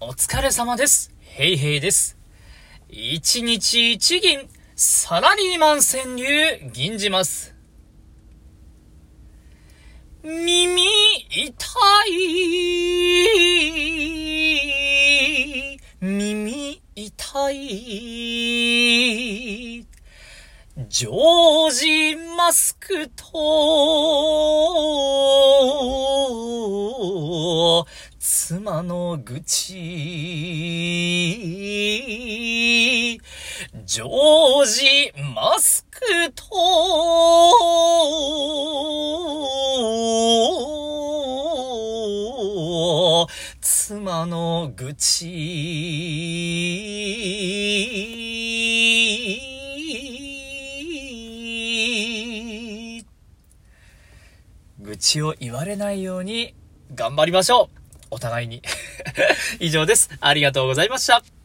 お疲れ様です。ヘイヘイです。一日一銀、サラリーマン川柳、銀じます。耳痛い。耳痛い。ジョージマスクと、妻の愚痴。ジョージマスクと、妻の愚痴。愚痴を言われないように頑張りましょう。お互いに。以上です。ありがとうございました。